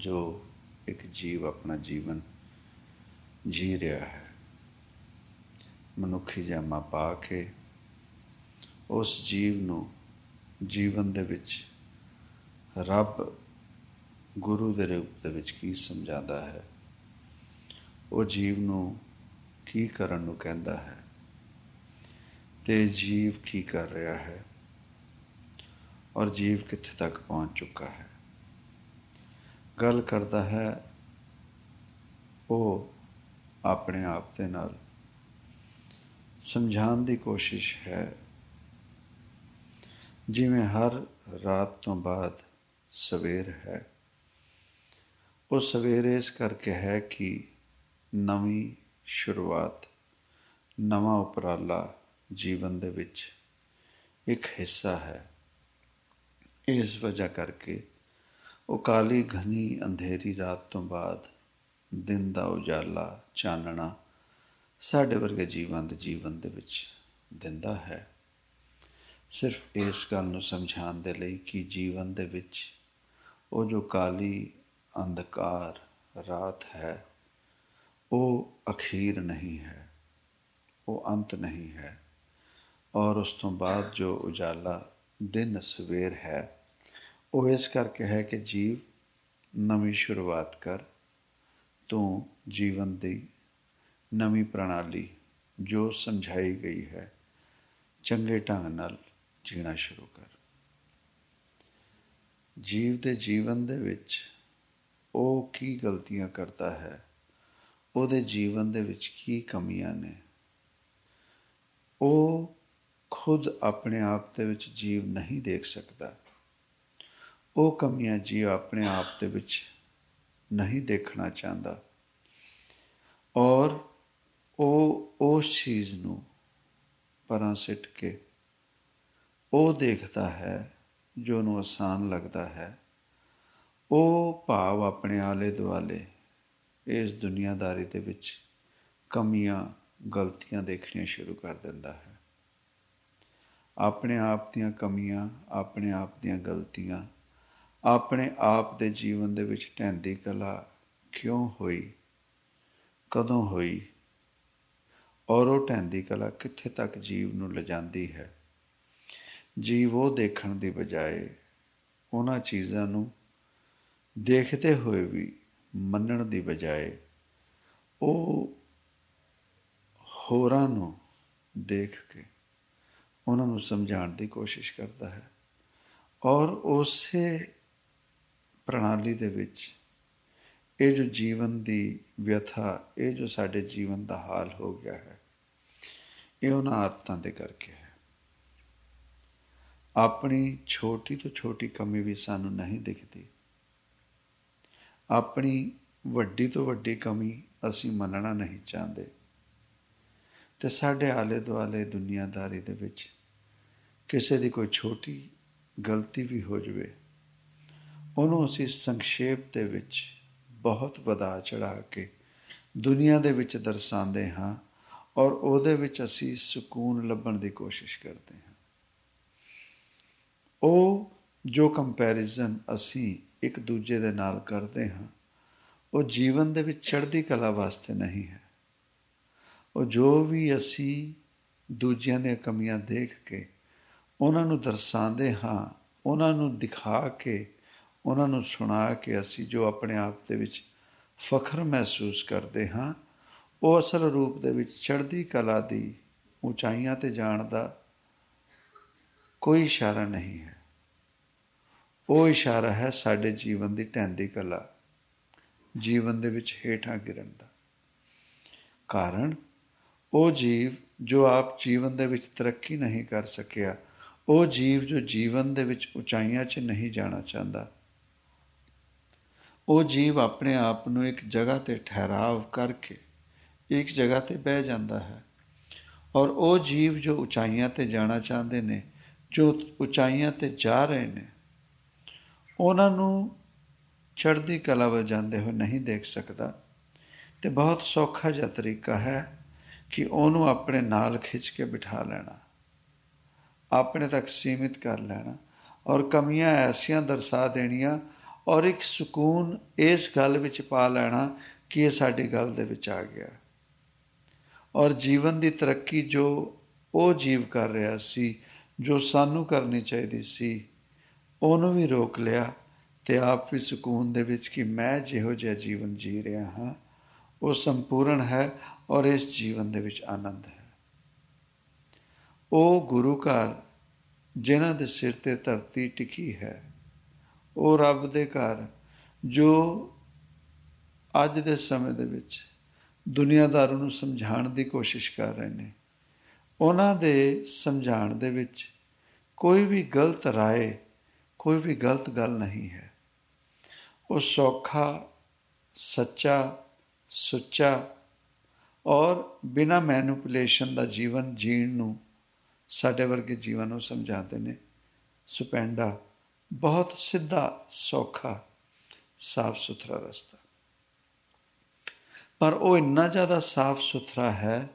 ਜੋ ਇੱਕ ਜੀਵ ਆਪਣਾ ਜੀਵਨ ਜੀ ਰਿਹਾ ਹੈ। ਮਨੁੱਖੀ ਜਾਮਾ ਪਾ ਕੇ ਉਸ ਜੀਵ ਨੂੰ ਜੀਵਨ ਦੇ ਵਿੱਚ ਰੱਬ ਗੁਰੂ ਦੇ ਰੂਪ ਦੇ ਵਿੱਚ ਕੀ ਸਮਝਾਉਂਦਾ ਹੈ? ਉਹ ਜੀਵ ਨੂੰ ਕੀ ਕਰਨ ਨੂੰ ਕਹਿੰਦਾ ਹੈ? ਤੇ ਜੀਵ ਕੀ ਕਰ ਰਿਹਾ ਹੈ? ਔਰ ਜੀਵ ਕਿੱਥੇ ਤੱਕ ਪਹੁੰਚ ਚੁੱਕਾ ਹੈ? ਗੱਲ ਕਰਦਾ ਹੈ, ਉਹ ਆਪਣੇ ਆਪ ਦੇ ਨਾਲ। ਸਮਝਾਉਣ ਦੀ ਕੋਸ਼ਿਸ਼ ਹੈ। ਜਿਵੇਂ ਹਰ ਰਾਤ ਤੋਂ ਬਾਅਦ ਸਵੇਰ ਹੈ, ਉਹ ਸਵੇਰ ਇਸ ਕਰਕੇ ਹੈ ਕਿ ਨਵੀਂ ਸ਼ੁਰੂਆਤ, ਨਵਾਂ ਉਪਰਾਲਾ ਜੀਵਨ ਦੇ ਵਿੱਚ ਇੱਕ ਹਿੱਸਾ ਹੈ। ਇਸ ਵਜ੍ਹਾ ਕਰਕੇ ਉਹ ਕਾਲੀ ਘਨੀ ਅੰਧੇਰੀ ਰਾਤ ਤੋਂ ਬਾਅਦ ਦਿਨ ਦਾ ਉਜਾਲਾ ਚਾਨਣਾ ਸਾਡੇ ਵਰਗੇ ਜੀਵਨ ਦੇ ਜੀਵਨ ਦੇ ਵਿੱਚ ਦਿੰਦਾ ਹੈ। ਸਿਰਫ ਇਸ ਗੱਲ ਨੂੰ ਸਮਝਾਉਣ ਦੇ ਲਈ ਕਿ ਜੀਵਨ ਦੇ ਵਿੱਚ ਉਹ ਜੋ ਕਾਲੀ ਅੰਧਕਾਰ ਰਾਤ ਹੈ, ਉਹ ਅਖੀਰ ਨਹੀਂ ਹੈ, ਉਹ ਅੰਤ ਨਹੀਂ ਹੈ ਔਰ ਉਸ ਤੋਂ ਬਾਅਦ ਜੋ ਉਜਾਲਾ ਦਿਨ ਸਵੇਰ ਹੈ ਉਹ ਇਸ ਕਰਕੇ ਹੈ ਕਿ ਜੀਵ ਨਵੀਂ ਸ਼ੁਰੂਆਤ ਕਰ, ਤੂੰ ਜੀਵਨ ਦੀ ਨਵੀਂ ਪ੍ਰਣਾਲੀ ਜੋ ਸਮਝਾਈ ਗਈ ਹੈ, ਚੰਗੇ ਢੰਗ ਨਾਲ ਜੀਣਾ ਸ਼ੁਰੂ ਕਰ। ਜੀਵ ਦੇ ਜੀਵਨ ਦੇ ਵਿੱਚ ਉਹ ਕੀ ਗਲਤੀਆਂ ਕਰਦਾ ਹੈ, ਉਹਦੇ ਜੀਵਨ ਦੇ ਵਿੱਚ ਕੀ ਕਮੀਆਂ ਨੇ, ਉਹ ਖੁਦ ਆਪਣੇ ਆਪ ਦੇ ਵਿੱਚ ਜੀਵ ਨਹੀਂ ਦੇਖ ਸਕਦਾ। ਉਹ ਕਮੀਆਂ ਜੀਵ ਆਪਣੇ ਆਪ ਦੇ ਵਿੱਚ ਨਹੀਂ ਦੇਖਣਾ ਚਾਹੁੰਦਾ। ਔਰ ਉਹ, ਉਸ ਚੀਜ਼ ਨੂੰ ਪਰਾਂ ਸਿੱਟ ਕੇ ਉਹ ਦੇਖਦਾ ਹੈ, ਜੋ ਨੂੰ ਆਸਾਨ ਲੱਗਦਾ ਹੈ। ਉਹ ਭਾਵ ਆਪਣੇ ਆਲੇ ਦੁਆਲੇ ਇਸ ਦੁਨੀਆਦਾਰੀ ਦੇ ਵਿੱਚ ਕਮੀਆਂ, ਗਲਤੀਆਂ ਦੇਖਣੀਆਂ ਸ਼ੁਰੂ ਕਰ ਦਿੰਦਾ ਹੈ। ਆਪਣੇ ਆਪ ਦੀਆਂ ਕਮੀਆਂ, ਆਪਣੇ ਆਪ ਦੀਆਂ ਗਲਤੀਆਂ ਆਪਣੇ ਆਪ ਦੇ ਜੀਵਨ ਦੇ ਵਿੱਚ ਢੈਂਦੀ ਕਲਾ ਕਿਉਂ ਹੋਈ? ਕਦੋਂ ਹੋਈ? ਔਰ ਉਹ ਢੈਂਦੀ ਕਲਾ ਕਿੱਥੇ ਤੱਕ ਜੀਵ ਨੂੰ ਲਿਜਾਂਦੀ ਹੈ? ਜੀਵ ਉਹ ਦੇਖਣ ਦੀ ਬਜਾਏ ਉਹਨਾਂ ਚੀਜ਼ਾਂ ਨੂੰ ਦੇਖਦੇ ਹੋਏ ਵੀ ਮੰਨਣ ਦੀ ਬਜਾਏ ਉਹ ਹੋਰਾਂ ਨੂੰ ਦੇਖ ਕੇ ਉਹਨਾਂ ਨੂੰ ਸਮਝਾਉਣ ਦੀ ਕੋਸ਼ਿਸ਼ ਕਰਦਾ ਹੈ। ਔਰ ਉਸੇ ਪ੍ਰਣਾਲੀ ਦੇ ਵਿੱਚ, ਇਹ ਜੋ ਜੀਵਨ ਦੀ ਵਿਅਥਾ ਇਹ ਜੋ ਸਾਡੇ ਜੀਵਨ ਦਾ ਹਾਲ ਹੋ ਗਿਆ ਹੈ, ਇਹ ਉਹਨਾਂ ਆਦਤਾਂ ਦੇ ਕਰਕੇ ਹੈ। ਆਪਣੀ ਛੋਟੀ ਤੋਂ ਛੋਟੀ ਕਮੀ ਵੀ ਸਾਨੂੰ ਨਹੀਂ ਦਿਖਦੀ। ਆਪਣੀ ਵੱਡੀ ਤੋਂ ਵੱਡੀ ਕਮੀ ਅਸੀਂ ਮੰਨਣਾ ਨਹੀਂ ਚਾਹੁੰਦੇ। ਤੇ ਸਾਡੇ ਆਲੇ ਦੁਆਲੇ ਦੁਨੀਆਦਾਰੀ ਦੇ ਵਿੱਚ ਕਿਸੇ ਦੀ ਕੋਈ ਛੋਟੀ ਗਲਤੀ ਵੀ ਹੋ ਜਵੇ ਉਹਨੂੰ ਅਸੀਂ ਸੰਖੇਪ ਦੇ ਵਿੱਚ ਬਹੁਤ ਵਧਾ ਚੜਾ ਕੇ ਦੁਨੀਆ ਦੇ ਵਿੱਚ ਦਰਸਾਉਂਦੇ ਹਾਂ ਔਰ ਉਹਦੇ ਵਿੱਚ ਅਸੀਂ ਸਕੂਨ ਲੱਭਣ ਦੀ ਕੋਸ਼ਿਸ਼ ਕਰਦੇ ਹਾਂ। ਉਹ ਜੋ ਕੰਪੈਰੀਜ਼ਨ ਅਸੀਂ ਇੱਕ ਦੂਜੇ ਦੇ ਨਾਲ ਕਰਦੇ ਹਾਂ, ਉਹ ਜੀਵਨ ਦੇ ਵਿੱਚ ਚੜ੍ਹਦੀ ਕਲਾ ਵਾਸਤੇ ਨਹੀਂ ਹੈ। ਉਹ ਜੋ ਵੀ ਅਸੀਂ ਦੂਜਿਆਂ ਦੀਆਂ ਕਮੀਆਂ ਦੇਖ ਕੇ, ਉਹਨਾਂ ਨੂੰ ਦਰਸਾਉਂਦੇ ਹਾਂ, ਉਹਨਾਂ ਨੂੰ ਦਿਖਾ ਕੇ ਉਹਨਾਂ ਨੂੰ ਸੁਣਾ ਕੇ ਅਸੀਂ ਜੋ ਆਪਣੇ ਆਪ ਦੇ ਵਿੱਚ ਫਖਰ ਮਹਿਸੂਸ ਕਰਦੇ ਹਾਂ, ਉਹ ਅਸਲ ਰੂਪ ਦੇ ਵਿੱਚ ਚੜ੍ਹਦੀ ਕਲਾ ਦੀ ਉਚਾਈਆਂ ਤੇ ਜਾਣ ਦਾ ਕੋਈ ਇਸ਼ਾਰਾ ਨਹੀਂ ਹੈ। ਉਹ ਇਸ਼ਾਰਾ ਹੈ ਸਾਡੇ ਜੀਵਨ ਦੀ ਢੈਂਦੀ ਕਲਾ, ਜੀਵਨ ਦੇ ਵਿੱਚ ਹੇਠਾਂ ਗਿਰਨ ਦਾ। ਕਾਰਨ, ਉਹ ਜੀਵ ਜੋ ਆਪ ਜੀਵਨ ਦੇ ਵਿੱਚ ਤਰੱਕੀ ਨਹੀਂ ਕਰ ਸਕਿਆ, ਉਹ ਜੀਵ ਜੋ ਜੀਵਨ ਦੇ ਵਿੱਚ ਉਚਾਈਆਂ 'ਚ ਨਹੀਂ ਜਾਣਾ ਚਾਹੁੰਦਾ ਉਹ ਜੀਵ ਆਪਣੇ ਆਪ ਨੂੰ ਇੱਕ ਜਗ੍ਹਾ ਤੇ ਠਹਿਰਾਵ ਕਰਕੇ ਇੱਕ ਜਗ੍ਹਾ ਤੇ ਬਹਿ ਜਾਂਦਾ ਹੈ। ਔਰ ਉਹ ਜੀਵ ਜੋ ਉਚਾਈਆਂ ਤੇ ਜਾਣਾ ਚਾਹੁੰਦੇ ਨੇ, ਜੋ ਉਚਾਈਆਂ ਤੇ ਜਾ ਰਹੇ ਨੇ, ਉਹਨਾਂ ਨੂੰ ਚੜ੍ਹਦੀ ਕਲਾ ਵੱਲ ਜਾਂਦੇ ਹੋਏ ਨਹੀਂ ਦੇਖ ਸਕਦਾ। ਤੇ ਬਹੁਤ ਸੌਖਾ ਜਿਹਾ ਤਰੀਕਾ ਹੈ ਕਿ ਉਹਨੂੰ ਆਪਣੇ ਨਾਲ ਖਿੱਚ ਕੇ ਬਿਠਾ ਲੈਣਾ, ਆਪਣੇ ਤੱਕ ਸੀਮਿਤ ਕਰ ਲੈਣਾ। ਔਰ ਕਮੀਆਂ ਐਸੀਆਂ ਦਰਸਾ ਦੇਣੀਆਂ ਔਰ ਇੱਕ ਸਕੂਨ ਇਸ ਗੱਲ ਵਿੱਚ ਪਾ ਲੈਣਾ ਕਿ ਇਹ ਸਾਡੀ ਗੱਲ ਦੇ ਵਿੱਚ ਆ ਗਿਆ। ਔਰ ਜੀਵਨ ਦੀ ਤਰੱਕੀ ਜੋ ਉਹ ਜੀਵ ਕਰ ਰਿਹਾ ਸੀ, ਜੋ ਸਾਨੂੰ ਕਰਨੀ ਚਾਹੀਦੀ ਸੀ, ਉਹਨੂੰ ਵੀ ਰੋਕ ਲਿਆ ਤੇ ਆਪ ਵੀ ਸਕੂਨ ਦੇ ਵਿੱਚ ਕਿ ਮੈਂ ਜਿਹੋ ਜਿਹਾ ਜੀਵਨ ਜੀ ਰਿਹਾ ਹਾਂ, ਉਹ ਸੰਪੂਰਨ ਹੈ ਔਰ ਇਸ ਜੀਵਨ ਦੇ ਵਿੱਚ ਆਨੰਦ ਹੈ। ਉਹ ਗੁਰੂ ਘਰ ਜਿਨ੍ਹਾਂ ਦੇ ਸਿਰ ਤੇ ਧਰਤੀ ਟਿਕੀ ਹੈ ਉਹ ਰੱਬ ਦੇ ਘਰ ਜੋ ਅੱਜ ਦੇ ਸਮੇਂ ਦੇ ਵਿੱਚ ਦੁਨੀਆਦਾਰਾਂ ਨੂੰ ਸਮਝਾਉਣ ਦੀ ਕੋਸ਼ਿਸ਼ ਕਰ ਰਹੇ ਨੇ ਉਹਨਾਂ ਦੇ ਸਮਝਾਉਣ ਦੇ ਵਿੱਚ ਕੋਈ ਵੀ ਗਲਤ رائے ਕੋਈ ਵੀ ਗਲਤ ਗੱਲ ਨਹੀਂ ਹੈ ਉਹ ਸੌਖਾ ਸੱਚਾ ਸੁੱਚਾ ਔਰ ਬਿਨਾ ਮੈਨੂਪੂਲੇਸ਼ਨ ਦਾ ਜੀਵਨ ਜੀਣ ਨੂੰ ਸਾਡੇ ਵਰਗੇ ਜੀਵਨ ਨੂੰ ਸਮਝਾਉਂਦੇ ਨੇ ਸੁਪੈਂਡਾ ਬਹੁਤ ਸਿੱਧਾ, ਸੌਖਾ ਸਾਫ਼ ਸੁਥਰਾ ਰਸਤਾ। ਪਰ ਉਹ ਇੰਨਾ ਜ਼ਿਆਦਾ ਸਾਫ਼ ਸੁਥਰਾ ਹੈ,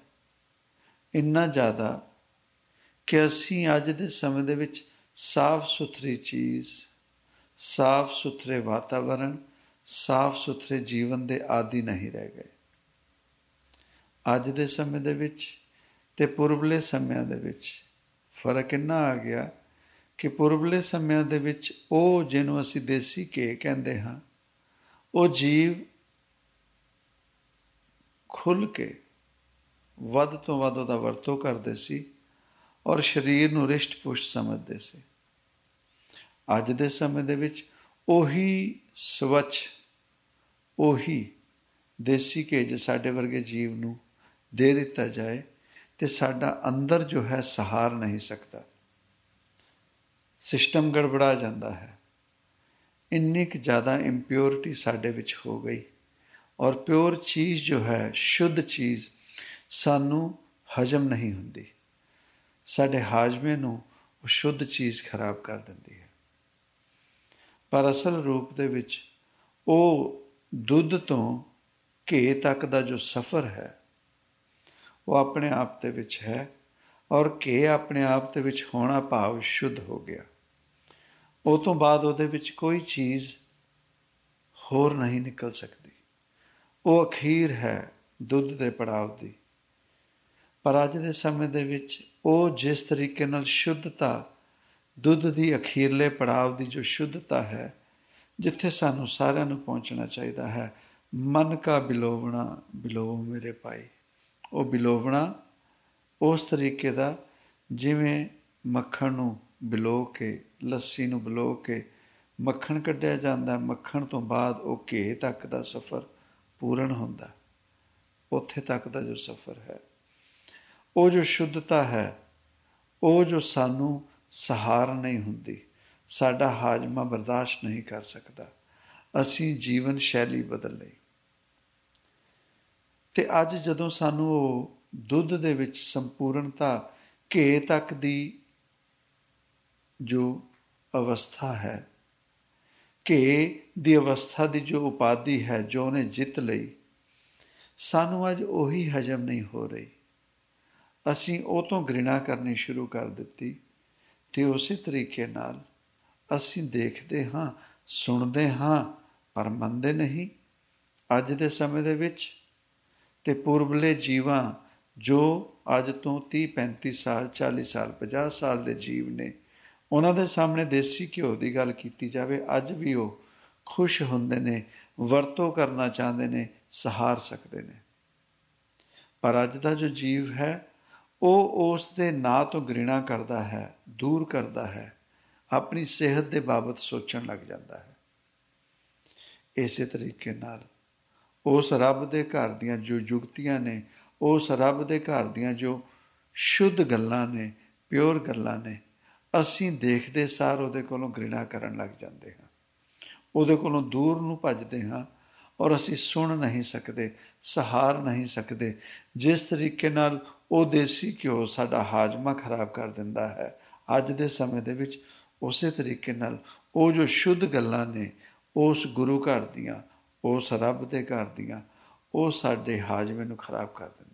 ਇੰਨਾ ਜ਼ਿਆਦਾ ਕਿ ਅਸੀਂ ਅੱਜ ਦੇ ਸਮੇਂ ਦੇ ਵਿੱਚ ਸਾਫ਼ ਸੁਥਰੀ ਚੀਜ਼ ਸਾਫ਼ ਸੁਥਰੇ ਵਾਤਾਵਰਣ ਸਾਫ਼ ਸੁਥਰੇ ਜੀਵਨ ਦੇ ਆਦੀ ਨਹੀਂ ਰਹਿ ਗਏ। ਅੱਜ ਦੇ ਸਮੇਂ ਦੇ ਵਿੱਚ ਤੇ ਪੁਰਬਲੇ ਸਮਿਆਂ ਦੇ ਵਿੱਚ ਫ਼ਰਕ ਇੰਨਾ ਆ ਗਿਆ ਕਿ ਪੁਰਬਲੇ ਸਮਿਆਂ ਦੇ ਵਿੱਚ ਉਹ ਜਿਹਨੂੰ ਅਸੀਂ ਦੇਸੀ ਘੇ ਕਹਿੰਦੇ ਹਾਂ, ਉਹ ਜੀਵ ਖੁੱਲ ਕੇ ਵੱਧ ਤੋਂ ਵੱਧ ਉਹਦਾ ਵਰਤੋਂ ਕਰਦੇ ਸੀ ਔਰ ਸਰੀਰ ਨੂੰ ਰਿਸ਼ਟ ਪੁਸ਼ਟ ਸਮਝਦੇ ਸੀ। ਅੱਜ ਦੇ ਸਮੇਂ ਦੇ ਵਿੱਚ ਉਹੀ ਸਵੱਛ, ਉਹੀ ਦੇਸੀ ਘੇ ਜੇ ਸਾਡੇ ਵਰਗੇ ਜੀਵ ਨੂੰ ਦੇ ਦਿੱਤਾ ਜਾਏ ਤੇ ਸਾਡਾ ਅੰਦਰ ਜੋ ਹੈ ਸਹਾਰ ਨਹੀਂ ਸਕਦਾ। ਸਿਸਟਮ ਗੜਬੜਾ ਜਾਂਦਾ ਹੈ। ਇੰਨੀ ਕਿ ਜ਼ਿਆਦਾ ਇੰਪਿਉਰਿਟੀ ਸਾਡੇ ਵਿੱਚ ਹੋ ਗਈ ਔਰ ਪਿਓਰ ਚੀਜ਼ ਜੋ ਹੈ, ਸ਼ੁੱਧ ਚੀਜ਼ ਸਾਨੂੰ ਹਜਮ ਨਹੀਂ ਹੁੰਦੀ। ਸਾਡੇ ਹਾਜਮੇ ਨੂੰ ਉਹ ਸ਼ੁੱਧ ਚੀਜ਼ ਖਰਾਬ ਕਰ ਦਿੰਦੀ ਹੈ। ਪਰ ਅਸਲ ਰੂਪ ਦੇ ਵਿੱਚ ਉਹ ਦੁੱਧ ਤੋਂ ਘੇ ਤੱਕ ਦਾ ਜੋ ਸਫ਼ਰ ਹੈ, ਉਹ ਆਪਣੇ ਆਪ ਦੇ ਵਿੱਚ ਹੈ ਔਰ ਘੇ ਆਪਣੇ ਆਪ ਦੇ ਵਿੱਚ ਹੋਣਾ ਭਾਵ ਸ਼ੁੱਧ ਹੋ ਗਿਆ। ਉਹ ਤੋਂ ਬਾਅਦ ਉਹਦੇ ਵਿੱਚ ਕੋਈ ਚੀਜ਼ ਹੋਰ ਨਹੀਂ ਨਿਕਲ ਸਕਦੀ। ਉਹ ਅਖੀਰ ਹੈ ਦੁੱਧ ਦੇ ਪੜਾਵ ਦੀ। ਪਰ ਅੱਜ ਦੇ ਸਮੇਂ ਦੇ ਵਿੱਚ ਉਹ ਜਿਸ ਤਰੀਕੇ ਨਾਲ ਸ਼ੁੱਧਤਾ, ਦੁੱਧ ਦੀ ਅਖੀਰਲੇ ਪੜਾਵ ਦੀ ਜੋ ਸ਼ੁੱਧਤਾ ਹੈ, ਜਿੱਥੇ ਸਾਨੂੰ ਸਾਰਿਆਂ ਨੂੰ ਪਹੁੰਚਣਾ ਚਾਹੀਦਾ ਹੈ, ਮਨ ਕਾ ਬਿਲੋਵਣਾ, ਬਿਲੋਵ ਮੇਰੇ ਭਾਈ। ਉਹ ਬਿਲੋਵਣਾ ਉਸ ਤਰੀਕੇ ਦਾ ਜਿਵੇਂ ਮੱਖਣ ਨੂੰ ਬਿਲੋ ਕੇ ਲੱਸੀ ਨੂੰ ਬਿਲੋ ਕੇ ਮੱਖਣ ਕੱਢਿਆ ਜਾਂਦਾ, ਮੱਖਣ ਤੋਂ ਬਾਅਦ ਉਹ ਘੇ ਤੱਕ ਦਾ ਸਫ਼ਰ ਪੂਰਨ ਹੁੰਦਾ। ਉੱਥੇ ਤੱਕ ਦਾ ਜੋ ਸਫ਼ਰ ਹੈ, ਉਹ ਜੋ ਸ਼ੁੱਧਤਾ ਹੈ, ਉਹ ਜੋ ਸਾਨੂੰ ਸਹਾਰ ਨਹੀਂ ਹੁੰਦੀ, ਸਾਡਾ ਹਾਜਮਾ ਬਰਦਾਸ਼ਤ ਨਹੀਂ ਕਰ ਸਕਦਾ। ਅਸੀਂ ਜੀਵਨ ਸ਼ੈਲੀ ਬਦਲ ਲਈ। ਤੇ ਅੱਜ ਜਦੋਂ ਸਾਨੂੰ ਉਹ ਦੁੱਧ ਦੇ ਵਿੱਚ ਸੰਪੂਰਨਤਾ ਘੇ ਤੱਕ ਦੀ ਜੋ ਅਵਸਥਾ ਹੈ। ਘੇ ਦੀ ਅਵਸਥਾ ਦੀ ਜੋ ਉਪਾਧੀ ਹੈ, ਜੋ ਉਹਨੇ ਜਿੱਤ ਲਈ, ਸਾਨੂੰ ਅੱਜ ਉਹੀ ਹਜਮ ਨਹੀਂ ਹੋ ਰਹੀ। ਅਸੀਂ ਉਹ ਤੋਂ ਘ੍ਰਿਣਾ ਕਰਨੀ ਸ਼ੁਰੂ ਕਰ ਦਿੱਤੀ ਤੇ ਉਸੇ ਤਰੀਕੇ ਨਾਲ ਅਸੀਂ ਦੇਖਦੇ ਹਾਂ, ਸੁਣਦੇ ਹਾਂ, ਪਰ ਮੰਨਦੇ ਨਹੀਂ। ਅੱਜ ਦੇ ਸਮੇਂ ਦੇ ਵਿੱਚ ਤੇ ਪੁਰਬਲੇ ਜੀਵਾਂ ਜੋ ਅੱਜ ਤੋਂ 30 35 ਸਾਲ 40 ਸਾਲ 50 ਸਾਲ ਦੇ ਜੀਵ ਨੇ ਉਹਨਾਂ ਦੇ ਸਾਹਮਣੇ ਦੇਸੀ ਘਿਓ ਦੀ ਗੱਲ ਕੀਤੀ ਜਾਵੇ, ਅੱਜ ਵੀ ਉਹ ਖੁਸ਼ ਹੁੰਦੇ ਨੇ, ਵਰਤੋਂ ਕਰਨਾ ਚਾਹੁੰਦੇ ਨੇ, ਸਹਾਰ ਸਕਦੇ ਨੇ। ਪਰ ਅੱਜ ਦਾ ਜੋ ਜੀਵ ਹੈ, ਉਹ ਉਸ ਦੇ ਨਾਂ ਤੋਂ ਘ੍ਰਿਣਾ ਕਰਦਾ ਹੈ, ਦੂਰ ਕਰਦਾ ਹੈ, ਆਪਣੀ ਸਿਹਤ ਦੇ ਬਾਬਤ ਸੋਚਣ ਲੱਗ ਜਾਂਦਾ ਹੈ। ਇਸੇ ਤਰੀਕੇ ਨਾਲ ਉਸ ਰੱਬ ਦੇ ਘਰ ਦੀਆਂ ਜੋ ਯੁਕਤੀਆਂ ਨੇ, ਉਸ ਰੱਬ ਦੇ ਘਰ ਦੀਆਂ ਜੋ ਸ਼ੁੱਧ ਗੱਲਾਂ ਨੇ, ਪਿਓਰ ਗੱਲਾਂ ਨੇ ਅਸੀਂ ਦੇਖਦੇ ਸਾਰ ਉਹਦੇ ਕੋਲੋਂ ਘ੍ਰਿਣਾ ਕਰਨ ਲੱਗ ਜਾਂਦੇ ਹਾਂ। ਉਹਦੇ ਕੋਲੋਂ ਦੂਰ ਨੂੰ ਭੱਜਦੇ ਹਾਂ ਔਰ ਅਸੀਂ ਸੁਣ ਨਹੀਂ ਸਕਦੇ, ਸਹਾਰ ਨਹੀਂ ਸਕਦੇ। ਜਿਸ ਤਰੀਕੇ ਨਾਲ ਉਹ ਦੇਸੀ ਘਿਓ ਸਾਡਾ ਹਾਜਮਾ ਖਰਾਬ ਕਰ ਦਿੰਦਾ ਹੈ, ਅੱਜ ਦੇ ਸਮੇਂ ਦੇ ਵਿੱਚ ਉਸੇ ਤਰੀਕੇ ਨਾਲ ਉਹ ਜੋ ਸ਼ੁੱਧ ਗੱਲਾਂ ਨੇ, ਉਸ ਗੁਰੂ ਘਰ ਦੀਆਂ, ਉਸ ਰੱਬ ਦੇ ਘਰ ਦੀਆਂ, ਉਹ ਸਾਡੇ ਹਾਜਮੇ ਨੂੰ ਖਰਾਬ ਕਰ ਦਿੰਦੇ